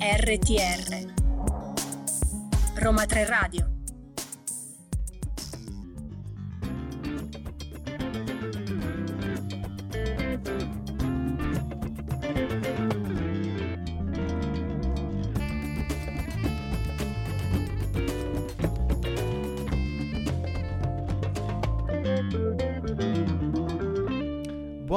RTR Roma 3 Radio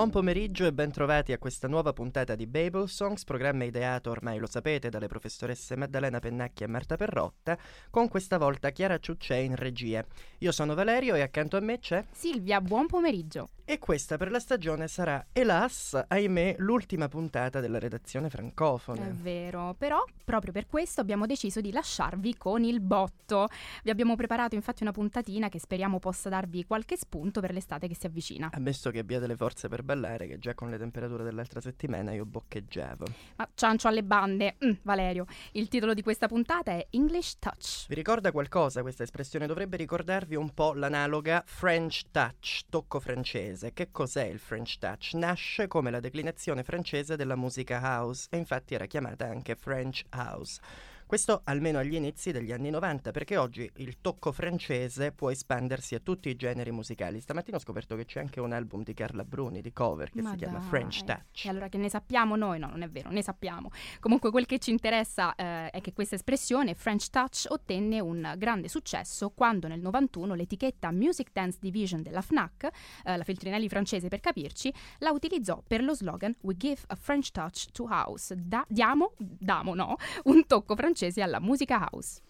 Buon pomeriggio e bentrovati a questa nuova puntata di Babel Songs, programma ideato ormai lo sapete dalle professoresse Maddalena Pennacchi e Marta Perrotta, con questa volta Chiara Ciuccè in regia. Io sono Valerio e accanto a me c'è Silvia, buon pomeriggio. E questa per la stagione sarà, elas, ahimè, l'ultima puntata della redazione francofona. È vero, però proprio per questo abbiamo deciso di lasciarvi con il botto. Vi abbiamo preparato infatti una puntatina che speriamo possa darvi qualche spunto per l'estate che si avvicina. Ammesso che abbiate le forze per ballare, che già con le temperature dell'altra settimana io boccheggiavo. Ma ciancio alle bande, mm, Valerio. Il titolo di questa puntata è English Touch. Vi ricorda qualcosa questa espressione? Dovrebbe ricordarvi un po' l'analoga French Touch, tocco francese francese. Che cos'è il French Touch? Nasce come la declinazione francese della musica house e infatti era chiamata anche French House. Questo almeno agli inizi degli anni 90, perché oggi il tocco francese può espandersi a tutti i generi musicali. Stamattina ho scoperto che c'è anche un album di Carla Bruni, di cover, che Ma si dai. chiama French Touch. E allora che ne sappiamo noi? No, non è vero, ne sappiamo. Comunque quel che ci interessa eh, è che questa espressione French Touch ottenne un grande successo quando nel 91 l'etichetta Music Dance Division della FNAC, eh, la Feltrinelli francese per capirci, la utilizzò per lo slogan We give a French touch to house. Da- diamo, damo no, un tocco francese alla musica house.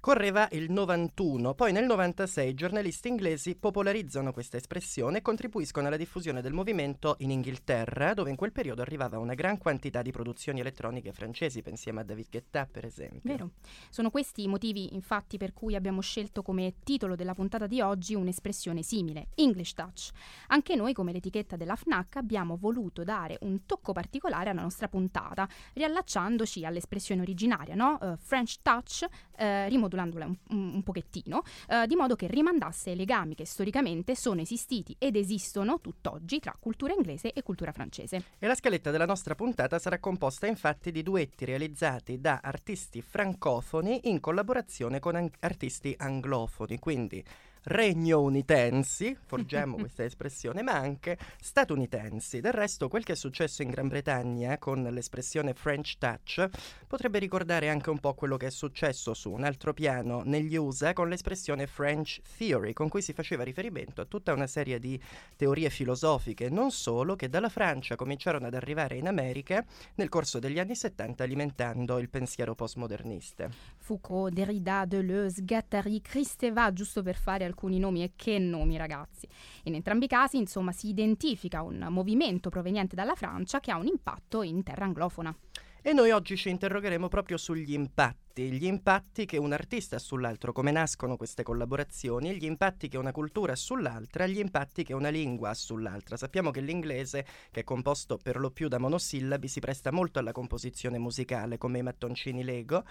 Correva il 91, poi nel 96 i giornalisti inglesi popolarizzano questa espressione e contribuiscono alla diffusione del movimento in Inghilterra, dove in quel periodo arrivava una gran quantità di produzioni elettroniche francesi, pensiamo a David Guetta per esempio. Vero. Sono questi i motivi, infatti, per cui abbiamo scelto come titolo della puntata di oggi un'espressione simile, English Touch. Anche noi, come l'etichetta della FNAC, abbiamo voluto dare un tocco particolare alla nostra puntata, riallacciandoci all'espressione originaria, no? Eh, French Touch, eh, rimodulandola un, un- un pochettino, eh, di modo che rimandasse ai legami che storicamente sono esistiti ed esistono tutt'oggi tra cultura inglese e cultura francese. E la scaletta della nostra puntata sarà composta infatti di duetti realizzati da artisti francofoni in collaborazione con an- artisti anglofoni, quindi regno-unitensi, forgiamo questa espressione, ma anche statunitensi. Del resto, quel che è successo in Gran Bretagna con l'espressione French Touch potrebbe ricordare anche un po' quello che è successo su un altro piano negli USA con l'espressione French Theory, con cui si faceva riferimento a tutta una serie di teorie filosofiche, non solo, che dalla Francia cominciarono ad arrivare in America nel corso degli anni 70 alimentando il pensiero postmodernista. Foucault, Derrida, Deleuze, Guattari, Kristeva, giusto per fare alcuni nomi e che nomi ragazzi. In entrambi i casi, insomma, si identifica un movimento proveniente dalla Francia che ha un impatto in terra anglofona. E noi oggi ci interrogheremo proprio sugli impatti, gli impatti che un artista ha sull'altro, come nascono queste collaborazioni, gli impatti che una cultura ha sull'altra, gli impatti che una lingua ha sull'altra. Sappiamo che l'inglese, che è composto per lo più da monosillabi, si presta molto alla composizione musicale, come i mattoncini Lego,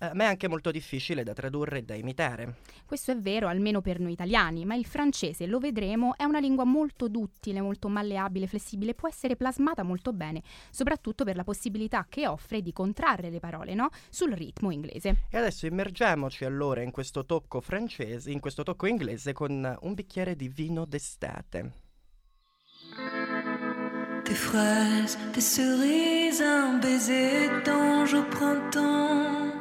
eh, ma è anche molto difficile da tradurre e da imitare. Questo è vero almeno per noi italiani, ma il francese, lo vedremo, è una lingua molto duttile, molto malleabile, flessibile, può essere plasmata molto bene, soprattutto per la possibilità che offre di contrarre le parole, no? Sul ritmo inglese. E adesso immergiamoci allora in questo tocco francese, in questo tocco inglese con un bicchiere di vino d'estate. Des fraises, des cerises, un baiser d'ange au printemps.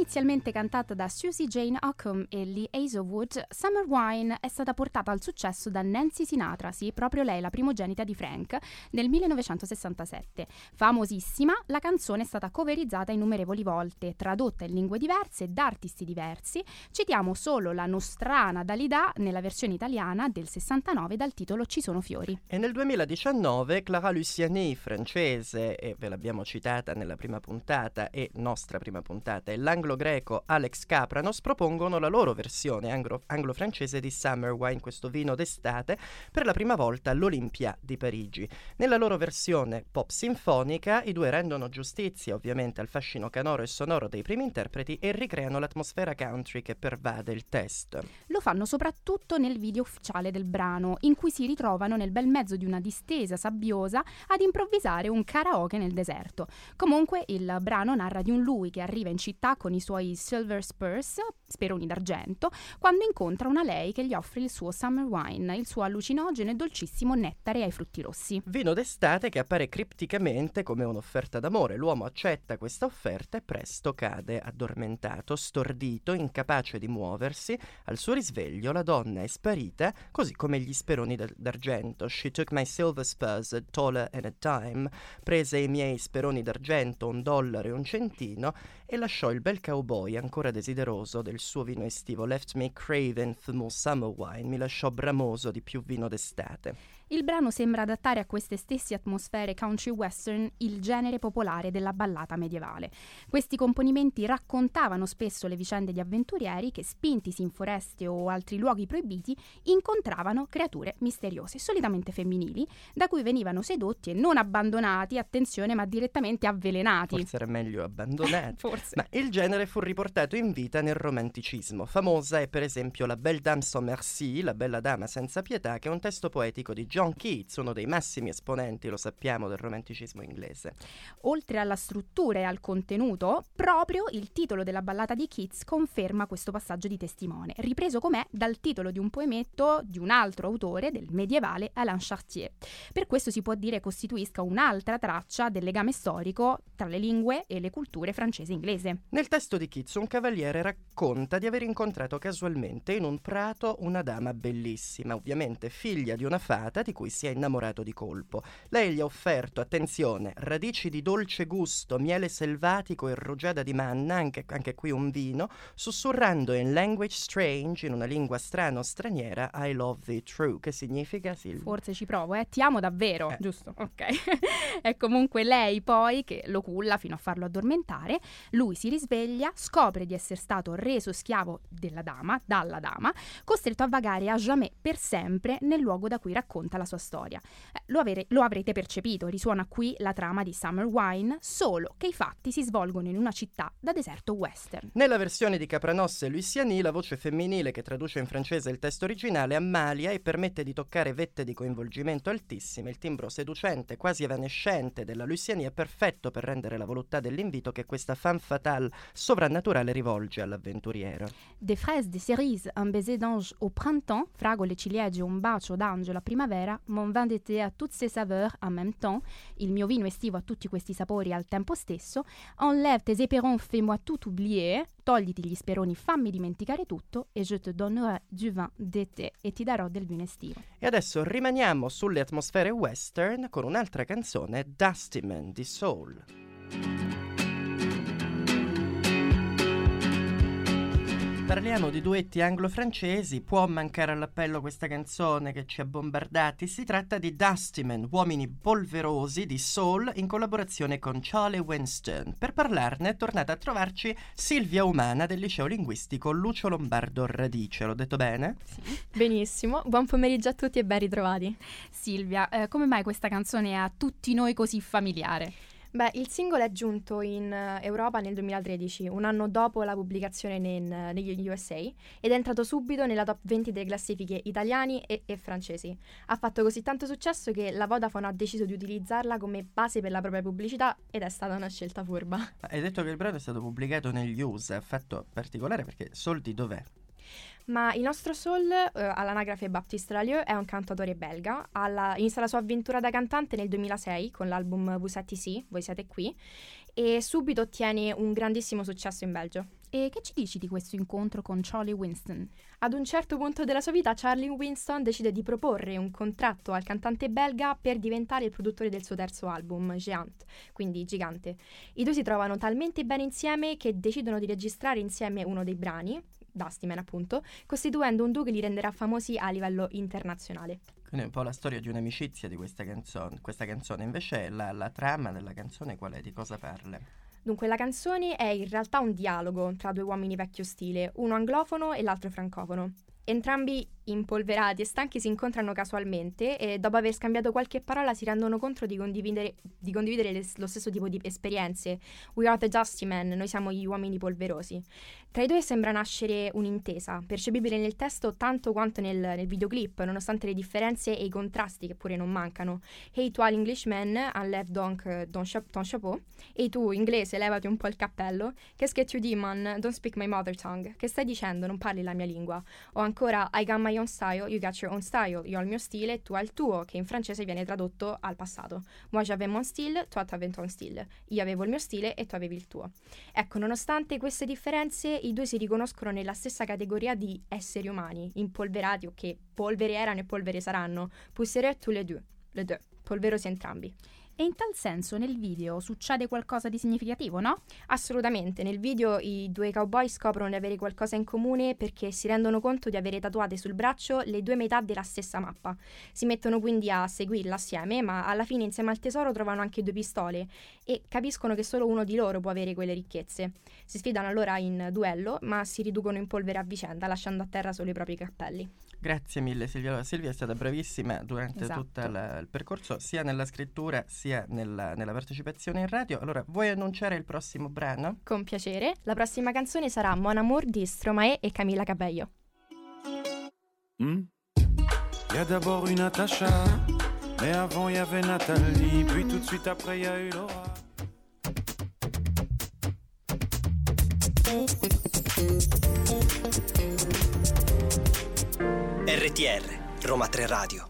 Inizialmente cantata da Susie Jane Ockham e Lee Hazelwood, Summer Wine è stata portata al successo da Nancy Sinatra, sì, proprio lei, la primogenita di Frank, nel 1967. Famosissima, la canzone è stata coverizzata innumerevoli volte, tradotta in lingue diverse da artisti diversi. Citiamo solo la nostrana Dalida nella versione italiana del 69 dal titolo Ci sono fiori. E nel 2019 Clara Luciani, francese, e ve l'abbiamo citata nella prima puntata e nostra prima puntata, e l'anglo greco Alex Capranos propongono la loro versione anglo- anglo-francese di Summer Wine, questo vino d'estate, per la prima volta all'Olympia di Parigi. Nella loro versione pop sinfonica i due rendono giustizia ovviamente al fascino canoro e sonoro dei primi interpreti e ricreano l'atmosfera country che pervade il test. Lo fanno soprattutto nel video ufficiale del brano, in cui si ritrovano nel bel mezzo di una distesa sabbiosa ad improvvisare un karaoke nel deserto. Comunque il brano narra di un lui che arriva in città con i suoi silver spurs, speroni d'argento, quando incontra una lei che gli offre il suo summer wine, il suo allucinogeno e dolcissimo nettare ai frutti rossi. Vino d'estate che appare cripticamente come un'offerta d'amore. L'uomo accetta questa offerta e presto cade addormentato, stordito, incapace di muoversi. Al suo risveglio la donna è sparita, così come gli speroni d- d'argento. She took my silver spurs, a and a dime. Prese i miei speroni d'argento, un dollaro e un centino, e lasciò il bel cowboy ancora desideroso del suo vino estivo. Left me craving for more summer wine. Mi lasciò bramoso di più vino d'estate. Il brano sembra adattare a queste stesse atmosfere country western il genere popolare della ballata medievale. Questi componimenti raccontavano spesso le vicende di avventurieri che, spintisi in foreste o altri luoghi proibiti, incontravano creature misteriose, solitamente femminili, da cui venivano sedotti e non abbandonati, attenzione, ma direttamente avvelenati. Forse era meglio abbandonati. Forse. Ma il genere fu riportato in vita nel romanticismo. Famosa è per esempio La Belle Dame sans merci, La bella dama senza pietà, che è un testo poetico di John Keats, uno dei massimi esponenti, lo sappiamo, del romanticismo inglese. Oltre alla struttura e al contenuto, proprio il titolo della ballata di Keats conferma questo passaggio di testimone, ripreso com'è dal titolo di un poemetto di un altro autore del medievale Alain Chartier. Per questo si può dire costituisca un'altra traccia del legame storico tra le lingue e le culture francese e inglese. Nel testo di Keats un cavaliere racconta di aver incontrato casualmente in un prato una dama bellissima, ovviamente figlia di una fata di cui si è innamorato di colpo. Lei gli ha offerto, attenzione, radici di dolce gusto, miele selvatico e rugiada di manna, anche, anche qui un vino, sussurrando in language strange, in una lingua strana o straniera, I love thee true, che significa Silvia? Forse ci provo, eh? Ti amo davvero, Eh. giusto? Ok. È comunque lei poi che lo culla fino a farlo addormentare. Lui si risveglia, scopre di essere stato reso schiavo della dama, dalla dama, costretto a vagare a jamais per sempre nel luogo da cui racconta la sua storia. Eh, lo, avere- lo avrete percepito, risuona qui la trama di Summer Wine, solo che i fatti si svolgono in una città da deserto western. Nella versione di Capranosse e Luciani, la voce femminile che traduce in francese il testo originale ammalia e permette di toccare vette di coinvolgimento altissime. Il timbro seducente, quasi evanescente della Luciani è perfetto per rendere la voluttà dell'invito che questa femme fatale sovrannaturale rivolge all'avventuriero. Des fraises, des cerises, un baiser d'ange au printemps, fragole, ciliegie, un bacio d'angelo a primavera, mon vin d'été a toutes ces saveurs en même temps, il mio vino estivo a tutti questi sapori al tempo stesso, enlève tes éperons, fais-moi tout oublier, togliti gli speroni, fammi dimenticare tutto, e je te donnerai du vin d'été, e ti darò del vino estivo. E adesso rimaniamo sulle atmosfere western con un'altra canzone, Dusty Man di Soul. Parliamo di duetti anglo-francesi, può mancare all'appello questa canzone che ci ha bombardati. Si tratta di Dustymen, uomini polverosi di soul in collaborazione con Charlie Winston. Per parlarne è tornata a trovarci Silvia Umana del liceo linguistico Lucio Lombardo Radice. L'ho detto bene? Benissimo, buon pomeriggio a tutti e ben ritrovati. Silvia, eh, come mai questa canzone è a tutti noi così familiare? Beh, il singolo è giunto in eh, Europa nel 2013, un anno dopo la pubblicazione in, eh, negli USA, ed è entrato subito nella top 20 delle classifiche italiani e, e francesi. Ha fatto così tanto successo che la Vodafone ha deciso di utilizzarla come base per la propria pubblicità ed è stata una scelta furba. Hai detto che il brano è stato pubblicato negli USA, fatto particolare perché Soldi dov'è? Ma il nostro Soul, eh, all'anagrafe Baptiste Lalieu, è un cantautore belga. Alla- inizia la sua avventura da cantante nel 2006 con l'album Vous êtes ici, Voi siete qui, e subito ottiene un grandissimo successo in Belgio. E che ci dici di questo incontro con Charlie Winston? Ad un certo punto della sua vita, Charlie Winston decide di proporre un contratto al cantante belga per diventare il produttore del suo terzo album, Géant, quindi gigante. I due si trovano talmente bene insieme che decidono di registrare insieme uno dei brani, Dustyman appunto, costituendo un duo che li renderà famosi a livello internazionale. Quindi è un po' la storia di un'amicizia di questa canzone. Questa canzone invece la, la trama della canzone qual è? Di cosa parla? Dunque, la canzone è in realtà un dialogo tra due uomini vecchio stile, uno anglofono e l'altro francofono. Entrambi impolverati e stanchi si incontrano casualmente e dopo aver scambiato qualche parola si rendono conto di condividere, di condividere le, lo stesso tipo di esperienze. We are the dusty men, noi siamo gli uomini polverosi. Tra i due sembra nascere un'intesa, percepibile nel testo tanto quanto nel, nel videoclip, nonostante le differenze e i contrasti che pure non mancano. Hey toi l'Englishman, enlève donc ton, ton chapeau. Ehi tu, inglese, levati un po' il cappello. Qu'est-ce que tu dis, man? Don't speak my mother tongue. Che stai dicendo? Non parli la mia lingua. O ancora, I got my own style, you got your own style. Io ho il mio stile, tu hai il tuo, che in francese viene tradotto al passato. Moi j'avais mon style, toi t'avais ton style. Io avevo il mio stile e tu avevi il tuo. Ecco, nonostante queste differenze, i due si riconoscono nella stessa categoria di esseri umani, impolverati o che polvere erano e polvere saranno. Pousserez tous les deux, le deux, polverosi entrambi. E in tal senso nel video succede qualcosa di significativo, no? Assolutamente, nel video i due cowboy scoprono di avere qualcosa in comune perché si rendono conto di avere tatuate sul braccio le due metà della stessa mappa. Si mettono quindi a seguirla assieme, ma alla fine insieme al tesoro trovano anche due pistole e capiscono che solo uno di loro può avere quelle ricchezze. Si sfidano allora in duello, ma si riducono in polvere a vicenda, lasciando a terra solo i propri cappelli. Grazie mille Silvia. Allora, Silvia è stata bravissima durante Esatto. tutto il percorso, sia nella scrittura sia nella, nella partecipazione in radio. Allora, vuoi annunciare il prossimo brano? Con piacere, la prossima canzone sarà Mon Amour di Stromae e Camilla Cabello. Hmm? Y a d'abord eu Natacha, mais avant y avait Nathalie, puis tout de suite après y a eu Laura. RTR, Roma 3 Radio.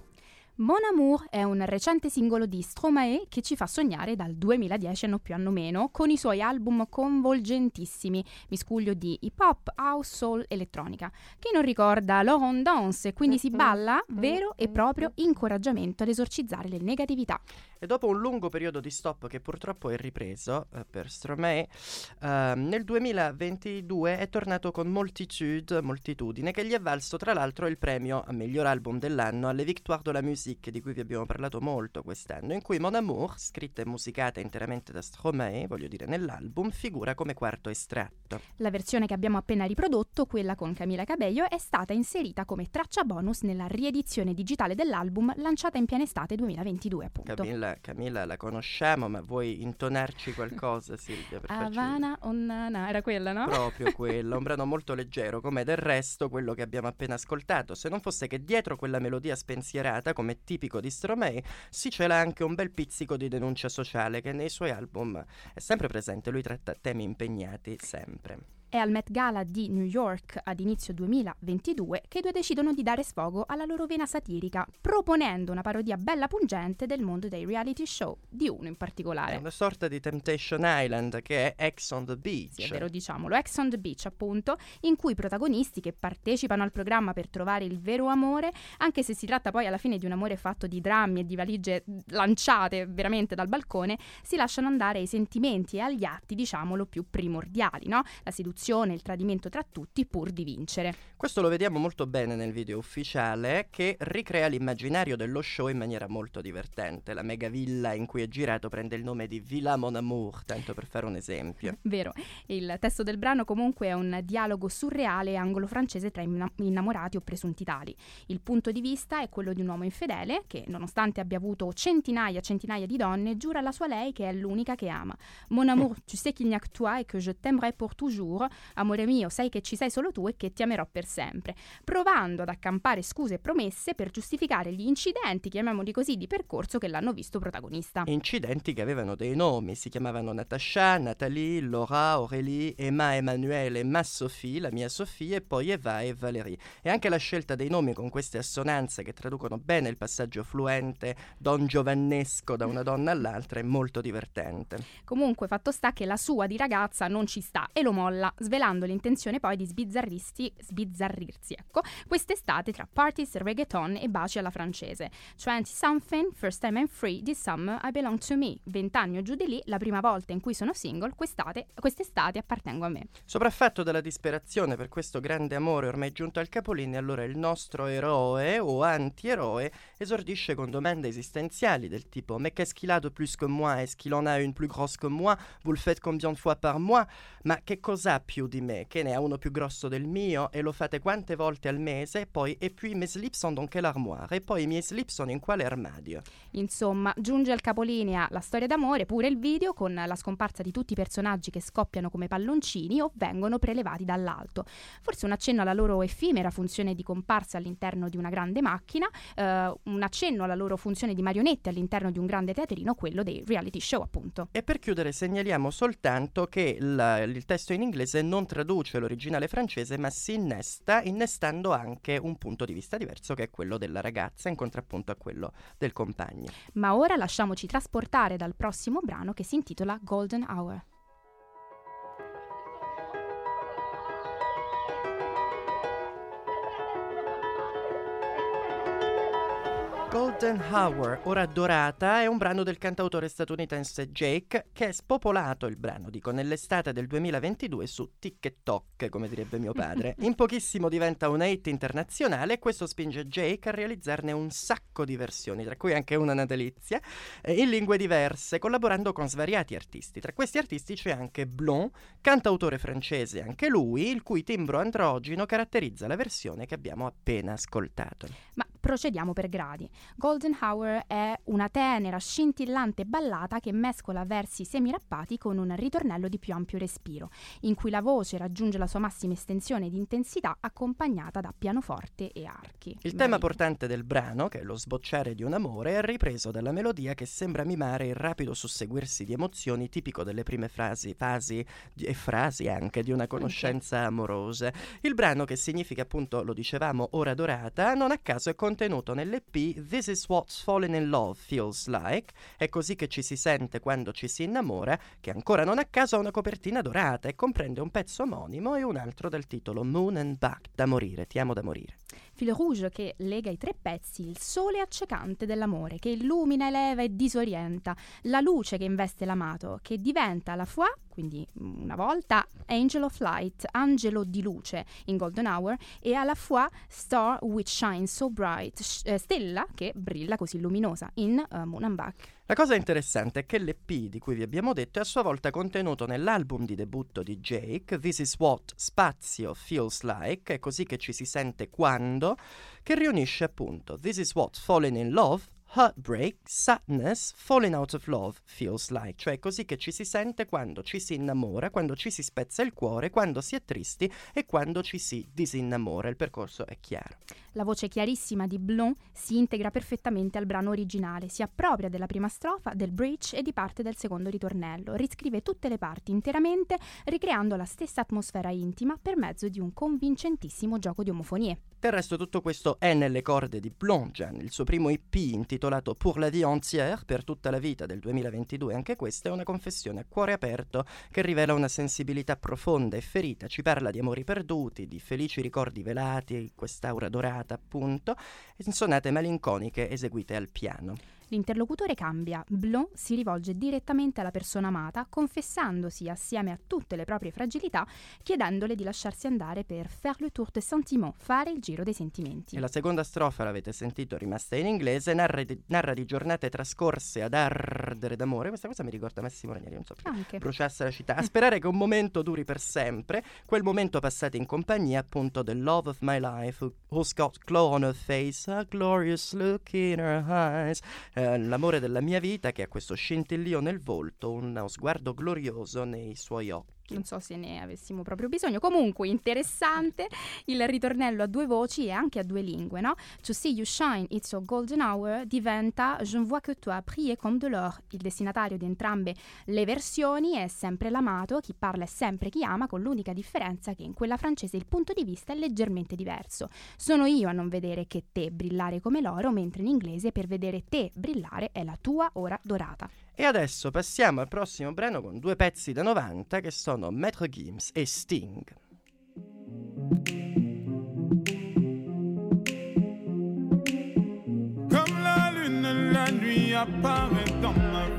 Mon Amour è un recente singolo di Stromae che ci fa sognare dal 2010 anno più anno meno con i suoi album convolgentissimi, miscuglio di hip hop, house, soul, elettronica. Chi non ricorda Laurent Dance e quindi si balla vero e proprio incoraggiamento ad esorcizzare le negatività. E dopo un lungo periodo di stop che purtroppo è ripreso eh, per Stromae, eh, nel 2022 è tornato con Multitude, Moltitudine, che gli è valso tra l'altro il premio a miglior album dell'anno alle Victoire de la Musique, di cui vi abbiamo parlato molto quest'anno, in cui Mon Amour, scritta e musicata interamente da Stromae, voglio dire nell'album, figura come quarto estratto. La versione che abbiamo appena riprodotto, quella con Camila Cabello, è stata inserita come traccia bonus nella riedizione digitale dell'album lanciata in piena estate 2022 appunto. Camilla, Camilla la conosciamo, ma vuoi intonarci qualcosa, Silvia? Per farci- Havana Onnana, era quella, no? Proprio quello, un brano molto leggero, come del resto quello che abbiamo appena ascoltato. Se non fosse che dietro quella melodia spensierata, come tipico di Stromae, si cela anche un bel pizzico di denuncia sociale che nei suoi album è sempre presente. Lui tratta temi impegnati sempre. È al Met Gala di New York ad inizio 2022 che i due decidono di dare sfogo alla loro vena satirica, proponendo una parodia bella pungente del mondo dei reality show, di uno in È particolare. una sorta di Temptation Island che è Ex on the Beach. Sì, è vero, diciamolo, Ex on the Beach, appunto, in cui i protagonisti che partecipano al programma per trovare il vero amore, anche se si tratta poi alla fine di un amore fatto di drammi e di valigie lanciate veramente dal balcone, si lasciano andare ai sentimenti e agli atti, diciamolo, più primordiali, no? La seduzione, il tradimento tra tutti pur di vincere. Questo lo vediamo molto bene nel video ufficiale che ricrea l'immaginario dello show in maniera molto divertente. La mega villa in cui è girato prende il nome di Villa Mon Amour, tanto per fare un esempio. Vero, il testo del brano comunque è un dialogo surreale anglo-francese tra inna- innamorati o presunti tali. Il punto di vista è quello di un uomo infedele che, nonostante abbia avuto centinaia e centinaia di donne, giura alla sua lei che è l'unica che ama. Mon amour, tu sais qu'il n'y a que toi et que je t'aimerai pour toujours. Amore mio, sai che ci sei solo tu e che ti amerò per sempre. Provando ad accampare scuse e promesse per giustificare gli incidenti, chiamiamoli così, di percorso che l'hanno visto protagonista. Incidenti che avevano dei nomi, si chiamavano Natasha, Nathalie, Laura, Aurélie, Emma, Emanuele, Ma Sophie, la mia Sofia e poi Eva e Valérie. E anche la scelta dei nomi con queste assonanze che traducono bene il passaggio fluente don giovannesco da una donna all'altra è molto divertente. Comunque, fatto sta che la sua di ragazza non ci sta e lo molla svelando l'intenzione poi di sbizzarrirsi, ecco, quest'estate tra parties, reggaeton e baci alla francese. 20 something, first time I'm free, this summer I belong to me. 20 anni o giù di lì, la prima volta in cui sono single, quest'estate, quest'estate appartengo a me. Sopraffatto dalla disperazione per questo grande amore ormai giunto al capolinea, allora il nostro eroe o antieroe esordisce con domande esistenziali del tipo Mais qu'est-ce qu'il a de plus que moi? Est-ce qu'il en a une plus grosse que moi? Vous le faites combien de fois par mois? Ma che cos'ha più di me? Che ne ha uno più grosso del mio? E lo fate quante volte al mese? Poi, e puis mes slip sont dans quelle armoire? E poi i miei slip sono in quale armadio? Insomma, giunge al capolinea la storia d'amore, pure il video con la scomparsa di tutti i personaggi che scoppiano come palloncini o vengono prelevati dall'alto. Forse un accenno alla loro effimera funzione di comparsa all'interno di una grande macchina, eh, un accenno alla loro funzione di marionette all'interno di un grande teatrino, quello dei reality show appunto. E per chiudere segnaliamo soltanto che il, il testo in inglese non traduce l'originale francese ma si innesta innestando anche un punto di vista diverso che è quello della ragazza in contrappunto a quello del compagno. Ma ora lasciamoci trasportare dal prossimo brano che si intitola Golden Hour. Golden Hour, ora dorata, è un brano del cantautore statunitense Jake che è spopolato il brano, dico, nell'estate del 2022 su TikTok, come direbbe mio padre. In pochissimo diventa un hit internazionale e questo spinge Jake a realizzarne un sacco di versioni, tra cui anche una natalizia, eh, in lingue diverse, collaborando con svariati artisti. Tra questi artisti c'è anche Blon, cantautore francese anche lui, il cui timbro androgino caratterizza la versione che abbiamo appena ascoltato. Ma procediamo per gradi. Golden Hour è una tenera, scintillante ballata che mescola versi semirappati con un ritornello di più ampio respiro, in cui la voce raggiunge la sua massima estensione di intensità accompagnata da pianoforte e archi. Il tema portante del brano, che è lo sbocciare di un amore, è ripreso dalla melodia che sembra mimare il rapido susseguirsi di emozioni tipico delle prime frasi, fasi e frasi anche di una conoscenza amorosa. Il brano, che significa appunto, lo dicevamo, ora dorata, non a caso è contenuto nell'EP This is what falling in love feels like. È così che ci si sente quando ci si innamora, che ancora non a caso ha una copertina dorata e comprende un pezzo omonimo e un altro dal titolo Moon and Back, da morire, ti amo da morire. Fil rouge che lega i tre pezzi, il sole accecante dell'amore, che illumina, eleva e disorienta, la luce che investe l'amato, che diventa la foi, quindi una volta Angel of Light, angelo di luce in Golden Hour, e alla fois Star which shines so bright, sh- eh, stella che brilla così luminosa in uh, Moon and Back. La cosa interessante è che l'EP di cui vi abbiamo detto è a sua volta contenuto nell'album di debutto di Jake, This is What Spazio Feels Like, è così che ci si sente quando, che riunisce appunto This is What Falling in Love, Heartbreak, sadness, falling out of love feels like, cioè così che ci si sente quando ci si innamora, quando ci si spezza il cuore, quando si è tristi e quando ci si disinnamora. Il percorso è chiaro. La voce chiarissima di Blon si integra perfettamente al brano originale, si appropria della prima strofa, del bridge e di parte del secondo ritornello, riscrive tutte le parti interamente, ricreando la stessa atmosfera intima per mezzo di un convincentissimo gioco di omofonie. Del resto tutto questo è nelle corde di Blonjan, il suo primo EP intitolato Pour la vie entière, per tutta la vita del 2022, anche questa è una confessione a cuore aperto che rivela una sensibilità profonda e ferita, ci parla di amori perduti, di felici ricordi velati, quest'aura dorata appunto, in sonate malinconiche eseguite al piano. L'interlocutore cambia, Blon si rivolge direttamente alla persona amata, confessandosi assieme a tutte le proprie fragilità, chiedendole di lasciarsi andare per faire le tour des sentiments, fare il giro dei sentimenti. E la seconda strofa, l'avete sentito, rimasta in inglese, narra di, narra di giornate trascorse ad ardere d'amore. Questa cosa mi ricorda Massimo Ranieri, non so più. Anche. Bruciasse la città. A sperare che un momento duri per sempre, quel momento passato in compagnia appunto del love of my life, who, who's got glow on her face, a glorious look in her eyes. Eh, l'amore della mia vita che ha questo scintillio nel volto, uno sguardo glorioso nei suoi occhi. Non so se ne avessimo proprio bisogno. Comunque, interessante il ritornello a due voci e anche a due lingue, no? To see you shine, it's your golden hour diventa Je ne vois que toi, prier comme de l'or. Il destinatario di entrambe le versioni è sempre l'amato, chi parla è sempre chi ama, con l'unica differenza che in quella francese il punto di vista è leggermente diverso. Sono io a non vedere che te brillare come l'oro, mentre in inglese per vedere te brillare è la tua ora dorata. E adesso passiamo al prossimo brano con due pezzi da 90 che sono Metro Gims e Sting. Comme la lune, la nuit apparaît dans ma.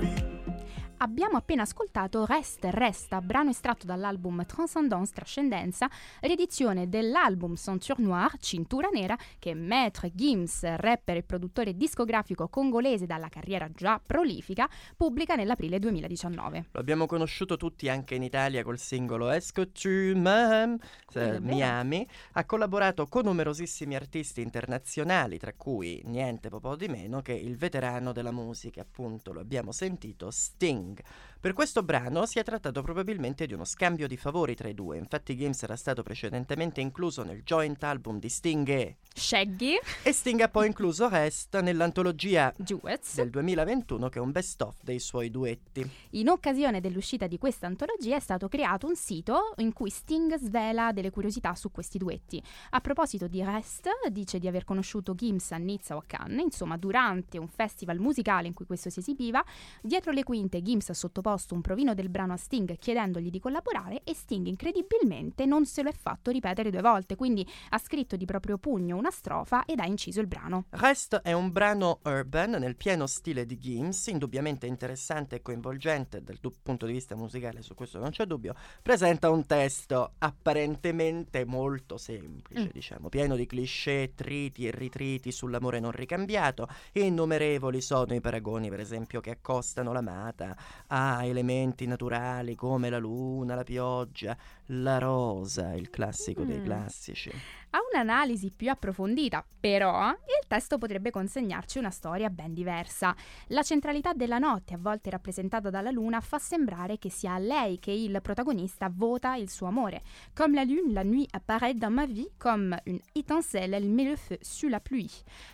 Abbiamo appena ascoltato Rest Resta, brano estratto dall'album Transcendance Trascendenza, riedizione dell'album Ceinture Noire, Cintura Nera, che Maître Gims, rapper e produttore discografico congolese dalla carriera già prolifica, pubblica nell'aprile 2019. Lo abbiamo conosciuto tutti anche in Italia col singolo Esco tu m'aimes, eh? Miami. Ha collaborato con numerosissimi artisti internazionali, tra cui niente po' di meno che il veterano della musica, appunto, lo abbiamo sentito, Sting. thing. Per questo brano si è trattato probabilmente di uno scambio di favori tra i due, infatti Gims era stato precedentemente incluso nel joint album di Sting e, Shaggy, e Sting ha poi incluso Rest nell'antologia Duets. del 2021 che è un best of dei suoi duetti. In occasione dell'uscita di questa antologia è stato creato un sito in cui Sting svela delle curiosità su questi duetti. A proposito di Rest, dice di aver conosciuto Gims a Nizza o a Cannes, insomma durante un festival musicale in cui questo si esibiva. Dietro le quinte Gims ha sottoposto un provino del brano a Sting chiedendogli di collaborare e Sting incredibilmente non se lo è fatto ripetere due volte, quindi ha scritto di proprio pugno una strofa ed ha inciso il brano. Rest è un brano urban nel pieno stile di Gims, indubbiamente interessante e coinvolgente dal du- punto di vista musicale, su questo non c'è dubbio. Presenta un testo apparentemente molto semplice, Mm. diciamo, pieno di cliché, triti e ritriti sull'amore non ricambiato. Innumerevoli sono i paragoni, per esempio, che accostano l'amata a elementi naturali come la luna, la pioggia, la rosa, il classico dei Mm. classici. A un'analisi più approfondita, però, il testo potrebbe consegnarci una storia ben diversa. La centralità della notte, a volte rappresentata dalla luna, fa sembrare che sia a lei che il protagonista vota il suo amore. Comme la lune, la nuit apparaît dans ma vie, comme une étincelle, elle met le feu sur la pluie.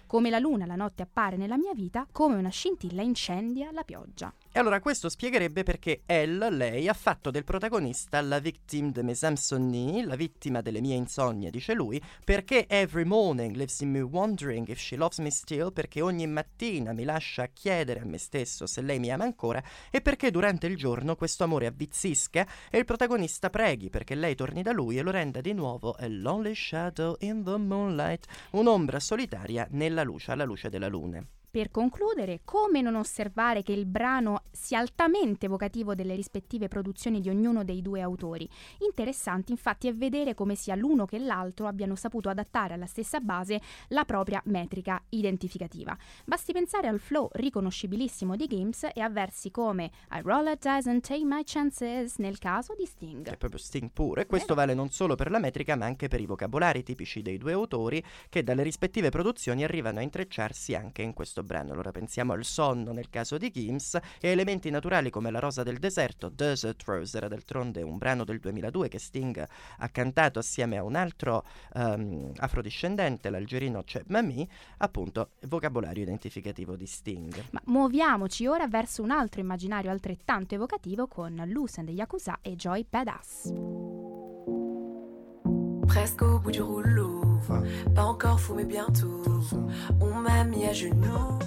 Come la luna, la notte appare nella mia vita, come una scintilla incendia la pioggia. E allora questo spiegherebbe perché Elle, lei, ha fatto del protagonista la victime de mes insomnies, la vittima delle mie insonnie, dice lui, perché every morning lives in me wondering if she loves me still, perché ogni mattina mi lascia chiedere a me stesso se lei mi ama ancora, e perché durante il giorno questo amore avvizzisca e il protagonista preghi perché lei torni da lui e lo renda di nuovo a lonely shadow in the moonlight, un'ombra solitaria nella luce, alla luce della luna. Per concludere, come non osservare che il brano sia altamente evocativo delle rispettive produzioni di ognuno dei due autori? Interessante infatti è vedere come sia l'uno che l'altro abbiano saputo adattare alla stessa base la propria metrica identificativa. Basti pensare al flow riconoscibilissimo di Games e a versi come I roll a dice and take my chances nel caso di Sting. È proprio Sting pure. Questo vale non solo per la metrica, ma anche per i vocabolari tipici dei due autori che dalle rispettive produzioni arrivano a intrecciarsi anche in questo brano. Allora pensiamo al sonno nel caso di Gims e a elementi naturali come la rosa del deserto, Desert Rose era d'altronde un brano del 2002 che Sting ha cantato assieme a un altro ehm, afrodiscendente, l'algerino Cheb Mami, appunto vocabolario identificativo di Sting. Ma muoviamoci ora verso un altro immaginario altrettanto evocativo con Lucen dei Yakuza e Joy Badass. Presque au bout du rouleau. Pas encore fou, mais bientôt. On m'a mis à genoux.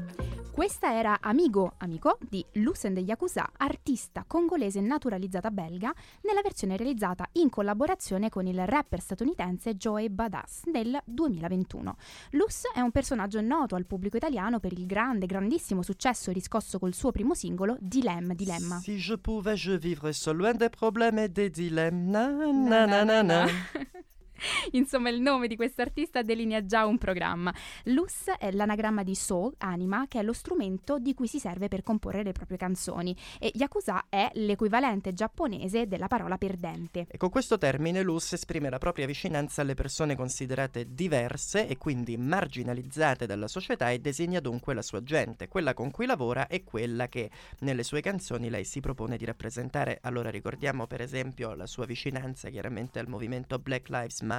Questa era Amigo Amico di Lucen dei Yakuza, artista congolese naturalizzata belga, nella versione realizzata in collaborazione con il rapper statunitense Joey Badass nel 2021. Luz è un personaggio noto al pubblico italiano per il grande, grandissimo successo riscosso col suo primo singolo Dilemme Dilemma. Si je pouvais, je vivrais seul loin des problèmes et des dilemmes. Na, na, na, na, na. Insomma, il nome di quest'artista delinea già un programma. Luz è l'anagramma di soul, anima, che è lo strumento di cui si serve per comporre le proprie canzoni, e Yakuza è l'equivalente giapponese della parola perdente. E con questo termine Luz esprime la propria vicinanza alle persone considerate diverse e quindi marginalizzate dalla società e designa dunque la sua gente, quella con cui lavora e quella che nelle sue canzoni lei si propone di rappresentare. Allora ricordiamo per esempio la sua vicinanza chiaramente al movimento Black Lives Matter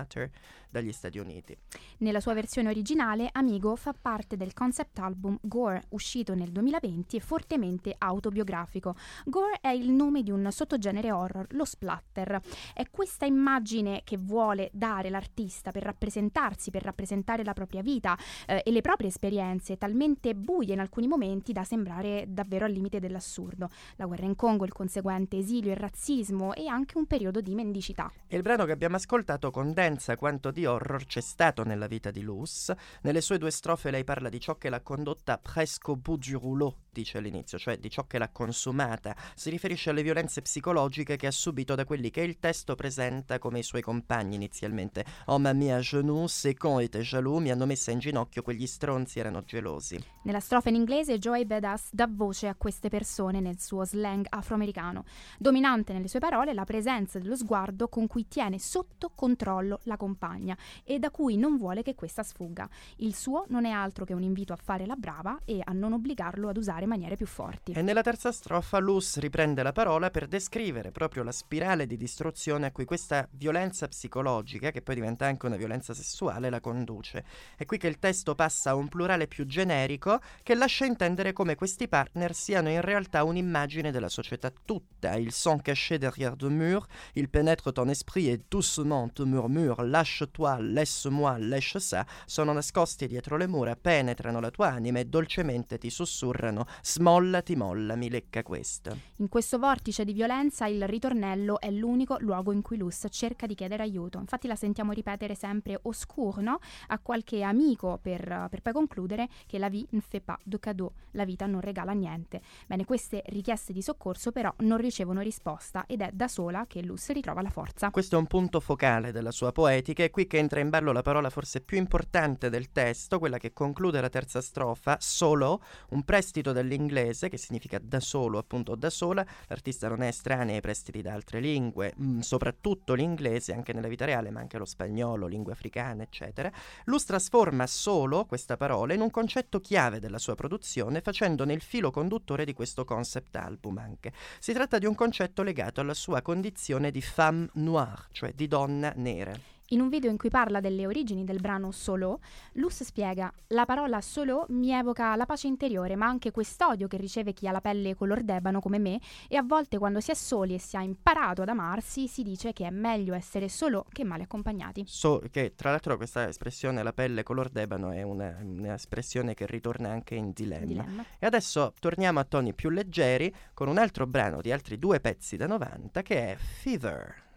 dagli Stati Uniti. Nella sua versione originale, Amigo fa parte del concept album Gore, uscito nel 2020 e fortemente autobiografico. Gore è il nome di un sottogenere horror, lo splatter. È questa immagine che vuole dare l'artista per rappresentarsi, per rappresentare la propria vita eh, e le proprie esperienze, talmente buie in alcuni momenti da sembrare davvero al limite dell'assurdo. La guerra in Congo, il conseguente esilio, il razzismo e anche un periodo di mendicità. E il brano che abbiamo ascoltato condensa quanto di horror c'è stato nella vita di Luz. Nelle sue due strofe lei parla di ciò che l'ha condotta presque au bout du rouleau, dice all'inizio, cioè di ciò che l'ha consumata. Si riferisce alle violenze psicologiche che ha subito da quelli che il testo presenta come i suoi compagni inizialmente. Oh m'a genoux, c'est con était jaloux, mi hanno messa in ginocchio, quegli stronzi erano gelosi. Nella strofa in inglese Joy Badass dà voce a queste persone nel suo slang afroamericano. Dominante nelle sue parole la presenza dello sguardo con cui tiene sotto controllo la compagna e da cui non vuole che questa sfugga. Il suo non è altro che un invito a fare la brava e a non obbligarlo ad usare maniere più forti. E nella terza strofa Luz riprende la parola per descrivere proprio la spirale di distruzione a cui questa violenza psicologica, che poi diventa anche una violenza sessuale, la conduce. È qui che il testo passa a un plurale più generico che lascia intendere come questi partner siano in realtà un'immagine della società tutta. Il son caché derrière de mur, il pénètre ton esprit et doucement te murmure lâche-toi, laisse-moi, laisse ça, sono nascosti dietro le mura, penetrano la tua anima e dolcemente ti sussurrano smollati, mollami, lecca questo. In questo vortice di violenza il ritornello è l'unico luogo in cui Luz cerca di chiedere aiuto. Infatti la sentiamo ripetere sempre oscur, no? A qualche amico per, per poi concludere che la vie ne fait pas de cadeau, la vita non regala niente. Bene, queste richieste di soccorso però non ricevono risposta ed è da sola che Luz ritrova la forza. Questo è un punto focale della sua poetica e qui che entra in ballo la parola forse più importante del testo, quella che conclude la terza strofa, solo, un prestito dall'inglese che significa da solo, appunto da sola. L'artista non è estranea ai prestiti da altre lingue, mh, soprattutto l'inglese, anche nella vita reale, ma anche lo spagnolo, lingue africane, eccetera. Luz trasforma solo questa parola in un concetto chiave della sua produzione, facendone il filo conduttore di questo concept album anche. Si tratta di un concetto legato alla sua condizione di femme noire, cioè di donna nera. In un video in cui parla delle origini del brano Solo, Luz spiega: La parola solo mi evoca la pace interiore, ma anche quest'odio che riceve chi ha la pelle color d'ebano come me, e a volte quando si è soli e si ha imparato ad amarsi, si dice che è meglio essere solo che male accompagnati. So, che tra l'altro questa espressione la pelle color d'ebano è una, un'espressione che ritorna anche in dilemma. Dilemma. E adesso torniamo a toni più leggeri con un altro brano di altri due pezzi da 90 che è Fever.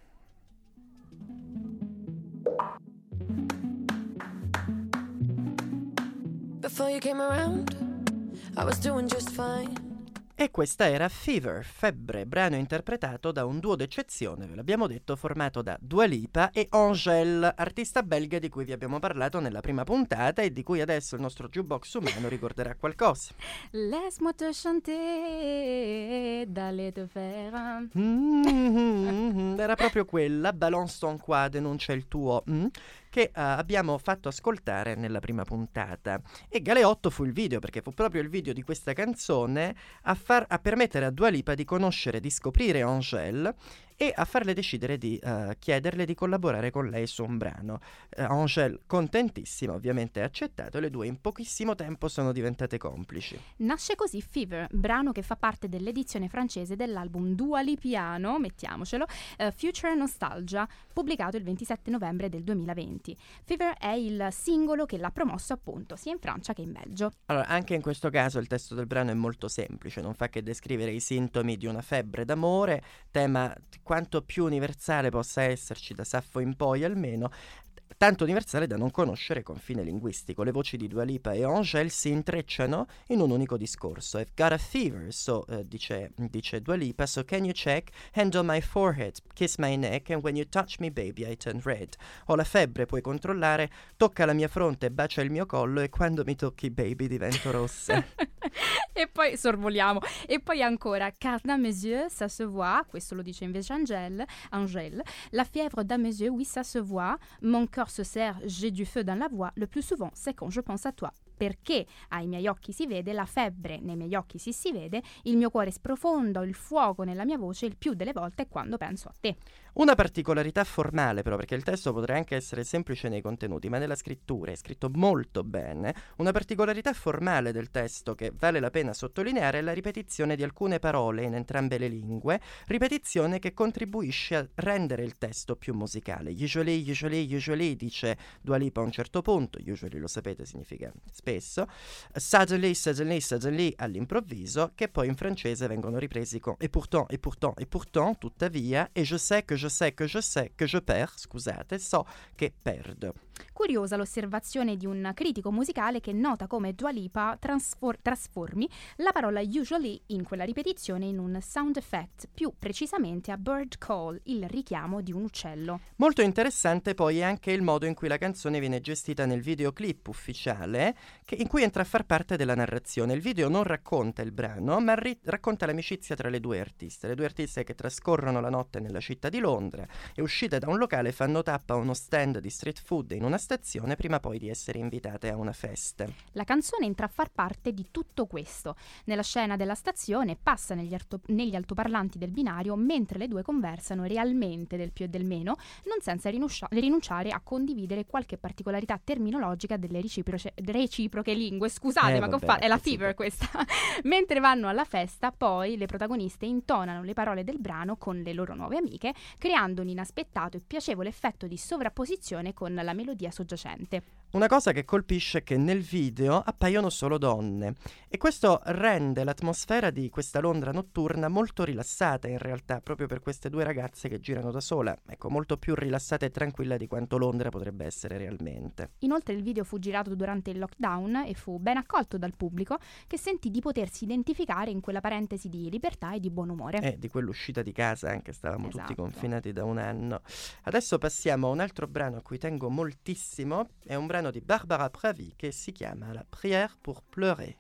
Before you came around, I was doing just fine. E questa era Fever, Febbre, brano interpretato da un duo d'eccezione, ve l'abbiamo detto, formato da Dua Lipa e Angèle, artista belga di cui vi abbiamo parlato nella prima puntata e di cui adesso il nostro jukebox umano ricorderà qualcosa. Laisse-moi te chanter, d'aller te faire. Mm, era proprio quella, Balance ton qua, denuncia il tuo, mm, che eh, abbiamo fatto ascoltare nella prima puntata. E Galeotto fu il video, perché fu proprio il video di questa canzone a, far, a permettere a Dua Lipa di conoscere, di scoprire Angèle e a farle decidere di eh, chiederle di collaborare con lei su un brano. Eh, Angèle, contentissima, ovviamente ha accettato e le due in pochissimo tempo sono diventate complici. Nasce così Fever, brano che fa parte dell'edizione francese dell'album Dua Lipiano, mettiamocelo, eh, Future Nostalgia, pubblicato il 27 novembre del 2020. Fever è il singolo che l'ha promosso appunto sia in Francia che in Belgio. Allora, anche in questo caso il testo del brano è molto semplice, non fa che descrivere i sintomi di una febbre d'amore, tema quanto più universale possa esserci da Saffo in poi almeno, tanto universale da non conoscere confine linguistico. Le voci di Dua Lipa e Angèle si intrecciano in un unico discorso. I've got a fever, so, eh, dice, dice Dua Lipa, so can you check? Hand on my forehead, kiss my neck, and when you touch me baby I turn red. Ho la febbre, puoi controllare, tocca la mia fronte, bacia il mio collo e quando mi tocchi baby divento rossa. e poi sorvoliamo. E poi ancora, car dans mes yeux, ça se voit, questo lo dice invece Angèle, Angèle. La fièvre dans mes yeux, oui, ça se voit. Mon cœur se serre, j'ai du feu dans la voix. Le plus souvent, c'est quand je pense à toi. Perché ai miei occhi si vede, la febbre nei miei occhi si si vede, il mio cuore sprofondo, il fuoco nella mia voce il più delle volte quando penso a te. Una particolarità formale però, perché il testo potrebbe anche essere semplice nei contenuti, ma nella scrittura è scritto molto bene. Una particolarità formale del testo che vale la pena sottolineare è la ripetizione di alcune parole in entrambe le lingue, ripetizione che contribuisce a rendere il testo più musicale. Usually, usually, usually dice Dua Lipa a un certo punto, usually lo sapete significa spesso, suddenly, suddenly, suddenly all'improvviso, che poi in francese vengono ripresi con et pourtant, et pourtant, et pourtant, tuttavia, e je sais que je sais que je sais que je perds, scusate, so che perdo. Curiosa l'osservazione di un critico musicale che nota come Dua Lipa transfor- trasformi la parola usually in quella ripetizione in un sound effect, più precisamente a bird call, il richiamo di un uccello. Molto interessante poi è anche il modo in cui la canzone viene gestita nel videoclip ufficiale, che- in cui entra a far parte della narrazione. Il video non racconta il brano, ma ri- racconta l'amicizia tra le due artiste. Le due artiste che trascorrono la notte nella città di Londra e uscite da un locale fanno tappa a uno stand di street food in una stazione prima poi di essere invitate a una festa. La canzone entra a far parte di tutto questo. Nella scena della stazione passa negli, arto- negli altoparlanti del binario mentre le due conversano realmente del più e del meno, non senza rinuncia- rinunciare a condividere qualche particolarità terminologica delle reciproce- reciproche lingue. Scusate, Eh, ma che ho vabbè, fatto? È la fever questa. mentre vanno alla festa, poi le protagoniste intonano le parole del brano con le loro nuove amiche, creando un inaspettato e piacevole effetto di sovrapposizione con la melodia soggiacente. Una cosa che colpisce è che nel video appaiono solo donne e questo rende l'atmosfera di questa Londra notturna molto rilassata in realtà, proprio per queste due ragazze che girano da sola, ecco, molto più rilassata e tranquilla di quanto Londra potrebbe essere realmente. Inoltre il video fu girato durante il lockdown e fu ben accolto dal pubblico che sentì di potersi identificare in quella parentesi di libertà e di buon umore. E di quell'uscita di casa anche stavamo tutti Esatto. confinati da un anno. Adesso passiamo a un altro brano a cui tengo moltissimo, è un brano di Barbara Pravi che si chiama La prière pour pleurer.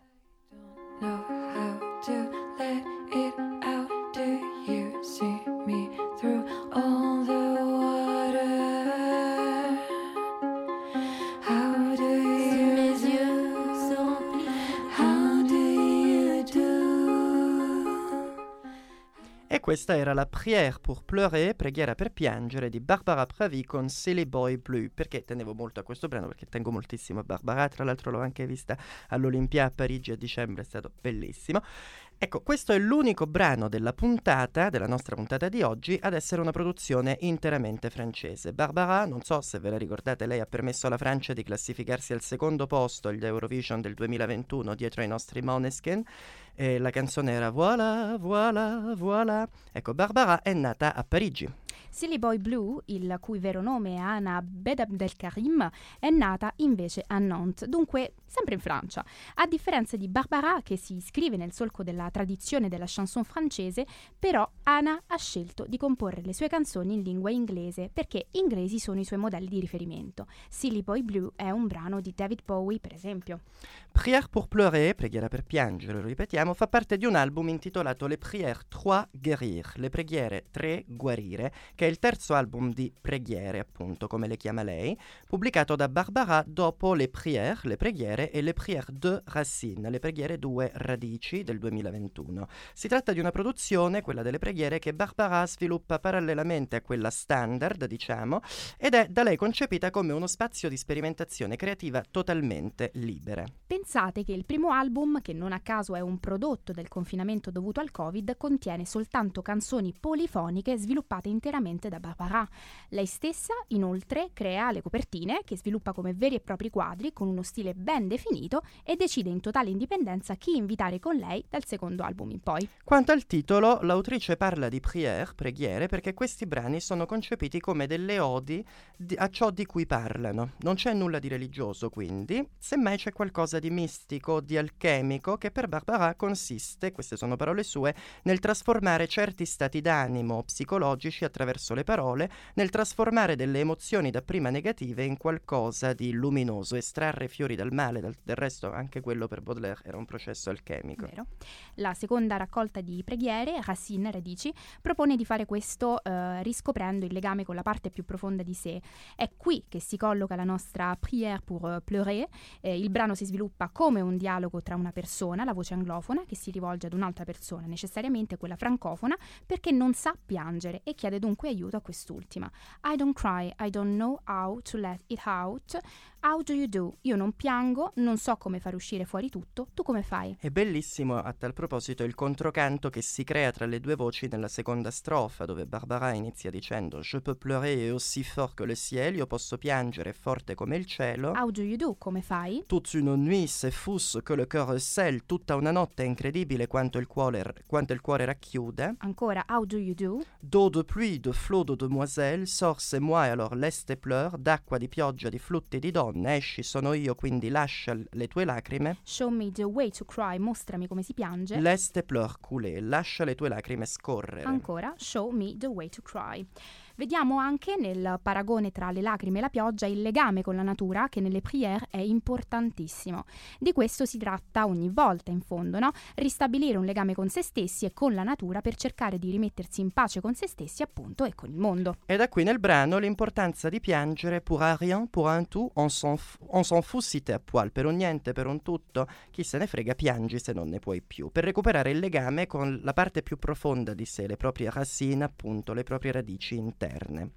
Questa era la Prière pour pleurer, preghiera per piangere di Barbara Pravi con Silly Boy Blue. Perché tenevo molto a questo brano? Perché tengo moltissimo a Barbara, tra l'altro l'ho anche vista all'Olimpia a Parigi a dicembre, è stato bellissimo. Ecco, questo è l'unico brano della puntata, della nostra puntata di oggi, ad essere una produzione interamente francese. Barbara, non so se ve la ricordate, lei ha permesso alla Francia di classificarsi al secondo posto agli Eurovision del 2021 dietro ai nostri Moneskin e la canzone era Voilà, voilà, voilà. Ecco, Barbara è nata a Parigi. Silly Boy Blue, il cui vero nome è Anna Bedabdelkarim, è nata invece a Nantes, dunque sempre in Francia. A differenza di Barbara, che si iscrive nel solco della tradizione della chanson francese, però Anna ha scelto di comporre le sue canzoni in lingua inglese, perché inglesi sono i suoi modelli di riferimento. Silly Boy Blue è un brano di David Bowie, per esempio. Prière pour pleurer, preghiera per piangere, lo ripetiamo, fa parte di un album intitolato Les Prières 3 Guérir, le preghiere 3 guarire, che è il terzo album di preghiere, appunto, come le chiama lei, pubblicato da Barbara dopo Le Prières, le preghiere, e Le Prières de Racine, le preghiere 2 radici del 2021. Si tratta di una produzione, quella delle preghiere, che Barbara sviluppa parallelamente a quella standard, diciamo, ed è da lei concepita come uno spazio di sperimentazione creativa totalmente libera. Pensate che il primo album, che non a caso è un prodotto del confinamento dovuto al Covid, contiene soltanto canzoni polifoniche sviluppate interamente da Barbara. Lei stessa, inoltre, crea le copertine, che sviluppa come veri e propri quadri con uno stile ben definito e decide in totale indipendenza chi invitare con lei dal secondo album in poi. Quanto al titolo, l'autrice parla di prière, preghiere, perché questi brani sono concepiti come delle odi di- a ciò di cui parlano. Non c'è nulla di religioso, quindi, semmai c'è qualcosa di mistico, di alchemico, che per Barbara consiste, queste sono parole sue, nel trasformare certi stati d'animo psicologici attraverso attraverso le parole nel trasformare delle emozioni dapprima negative in qualcosa di luminoso, estrarre fiori dal male, dal, del resto anche quello per Baudelaire era un processo alchemico. Vero. La seconda raccolta di preghiere, Racine Radici, propone di fare questo eh, riscoprendo il legame con la parte più profonda di sé. È qui che si colloca la nostra Prière pour pleurer. Eh, il brano si sviluppa come un dialogo tra una persona, la voce anglofona, che si rivolge ad un'altra persona, necessariamente quella francofona, perché non sa piangere e chiede dunque aiuto a quest'ultima. I don't cry, I don't know how to let it out. How do you do? Io non piango, non so come far uscire fuori tutto, tu come fai? È bellissimo a tal proposito il controcanto che si crea tra le due voci nella seconda strofa, dove Barbara inizia dicendo Je peux pleurer aussi fort que le ciel, io posso piangere forte come il cielo. How do you do? Come fai? Toute une nuit c'est fous que le cœur scelle, tutta una notte è incredibile quanto il cuore, quanto il cuore racchiude. Ancora, how do you do? D'eau de pluie, de flot de demoiselle, sorse moi alors l'este pleure, d'acqua di pioggia, di flutti di donne donna, esci, sono io, quindi lascia le tue lacrime. Show me the way to cry, mostrami come si piange. Leste pleur couler, lascia le tue lacrime scorrere. Ancora, show me the way to cry. Vediamo anche nel paragone tra le lacrime e la pioggia il legame con la natura che nelle prière è importantissimo. Di questo si tratta ogni volta in fondo, no? Ristabilire un legame con se stessi e con la natura per cercare di rimettersi in pace con se stessi appunto e con il mondo. E da qui nel brano l'importanza di piangere pour un rien, pour un tout, on s'en, f- on s'en fout si te a poil, per un niente, per un tutto, chi se ne frega piangi se non ne puoi più, per recuperare il legame con la parte più profonda di sé, le proprie racine appunto, le proprie radici interne interne.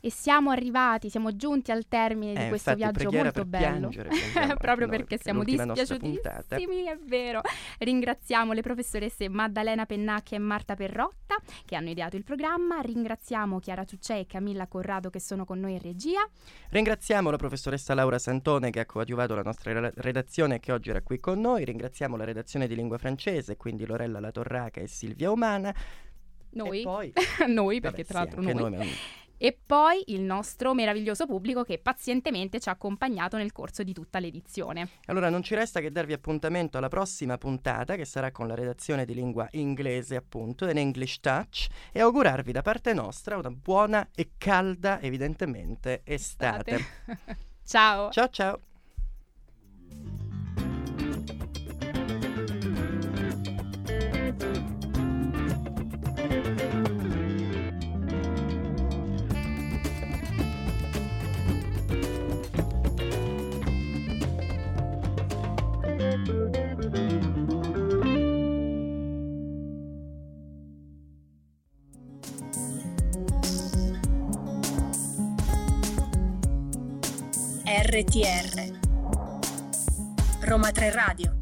E siamo arrivati, siamo giunti al termine eh, di questo infatti, viaggio molto bello. Piangere, Proprio perché siamo dispiaciutissimi, è vero. Ringraziamo le professoresse Maddalena Pennacchi e Marta Perrotta che hanno ideato il programma. Ringraziamo Chiara Ciuccè e Camilla Corrado che sono con noi in regia. Ringraziamo la professoressa Laura Santone che ha coadiuvato la nostra redazione che oggi era qui con noi. Ringraziamo la redazione di lingua francese, quindi Lorella Latorraca e Silvia Umana. Noi, poi... noi perché Vabbè, tra sì, l'altro noi. noi E poi il nostro meraviglioso pubblico che pazientemente ci ha accompagnato nel corso di tutta l'edizione. Allora non ci resta che darvi appuntamento alla prossima puntata che sarà con la redazione di lingua inglese appunto, in English Touch e augurarvi da parte nostra una buona e calda evidentemente estate. estate. ciao. Ciao ciao. RTR Roma 3 Radio